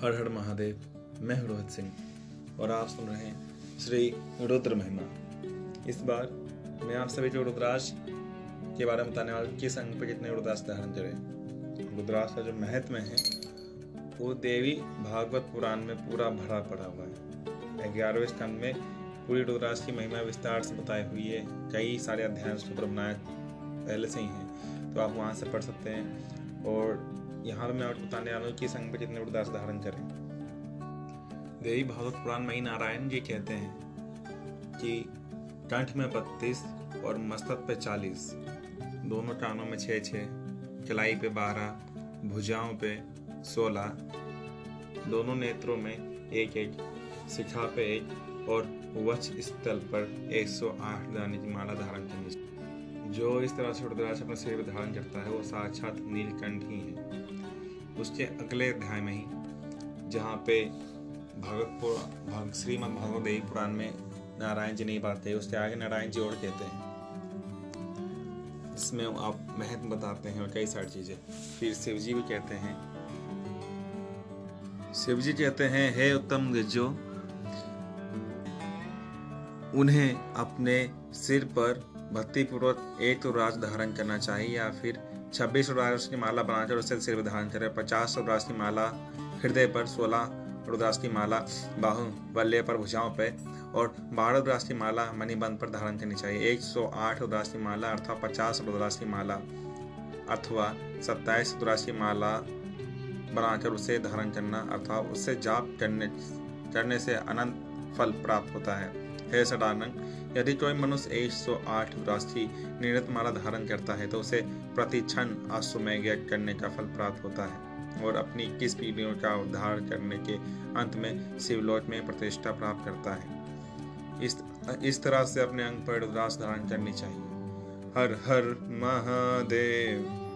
हर हर महादेव, मैं रोहित सिंह और आप सुन रहे हैं श्री रुद्र महिमा। इस बार मैं आप सभी को रुद्राज के बारे में बताने वाला किस अंग पर कितने रुद्राक्ष धारण करें रुद्राक्ष का जो महत्व है, वो देवी भागवत पुराण में पूरा भरा पड़ा हुआ है। ग्यारहवें स्कंद में पूरी रुद्राज की महिमा विस्तार से बताई हुई है। कई सारे अध्याय सूत्र बनाए पहले से ही हैं तो आप वहाँ से पढ़ सकते हैं। और यहाँ मैं आपको बताने वाला हूँ कि संघ पर कितने उदास धारण करें। देवी भागवत पुराण मई नारायण जी कहते हैं कि कंठ में बत्तीस और मस्तक पे चालीस, दोनों कानों में छः छः कलाई पे बारह, भुजाओं पे सोलह, दोनों नेत्रों में एक एक शिखा पे एक और वक्ष स्थल पर 108 दाने की माला धारण करनी चाहिए। जो इस तरह से रुद्राक्ष अपने शरीर धारण करता है, वो साक्षात नीलकंठ ही है। उसके अगले अध्याय में ही, जहाँ पे भगत भाग, श्रीमद भागवत देवी पुराण में नारायण जी नहीं पाते उसके आगे नारायण जी और कहते हैं। इसमें आप महत्व बताते हैं और कई सारी चीज़ें। फिर शिव जी भी कहते हैं। शिव जी कहते हैं, हे उत्तम गिजो, उन्हें अपने सिर पर भक्ति पूर्वक एक तो धारण करना चाहिए या फिर छब्बीस रुद्राक्ष की माला बनाकर उसे सिर पर धारण करें। पचास रुद्राक्ष की माला हृदय पर, सोलह रुद्राक्ष की माला बाहु बल्ले पर, भुजाओं पे और बारह रुद्राक्ष की माला मणिबंध पर धारण करनी चाहिए। एक सौ आठ रुद्राक्ष की माला अर्थात पचास रुद्राक्ष की माला अथवा सत्ताईस रुद्राक्ष की माला बनाकर उसे धारण करना अर्थात उससे जाप करने करने से अनंत फल प्राप्त होता है। हे सदानंद, यदि कोई मनुष्य एक सौ आठ राशि निर्णित माला धारण करता है तो उसे प्रति क्षण अश्वमेघ करने का फल प्राप्त होता है और अपनी किस पीढ़ियों का उद्धार करने के अंत में शिवलोक में प्रतिष्ठा प्राप्त करता है। इस इस तरह से अपने अंग पर रुद्राक्ष धारण करनी चाहिए। हर हर महादेव।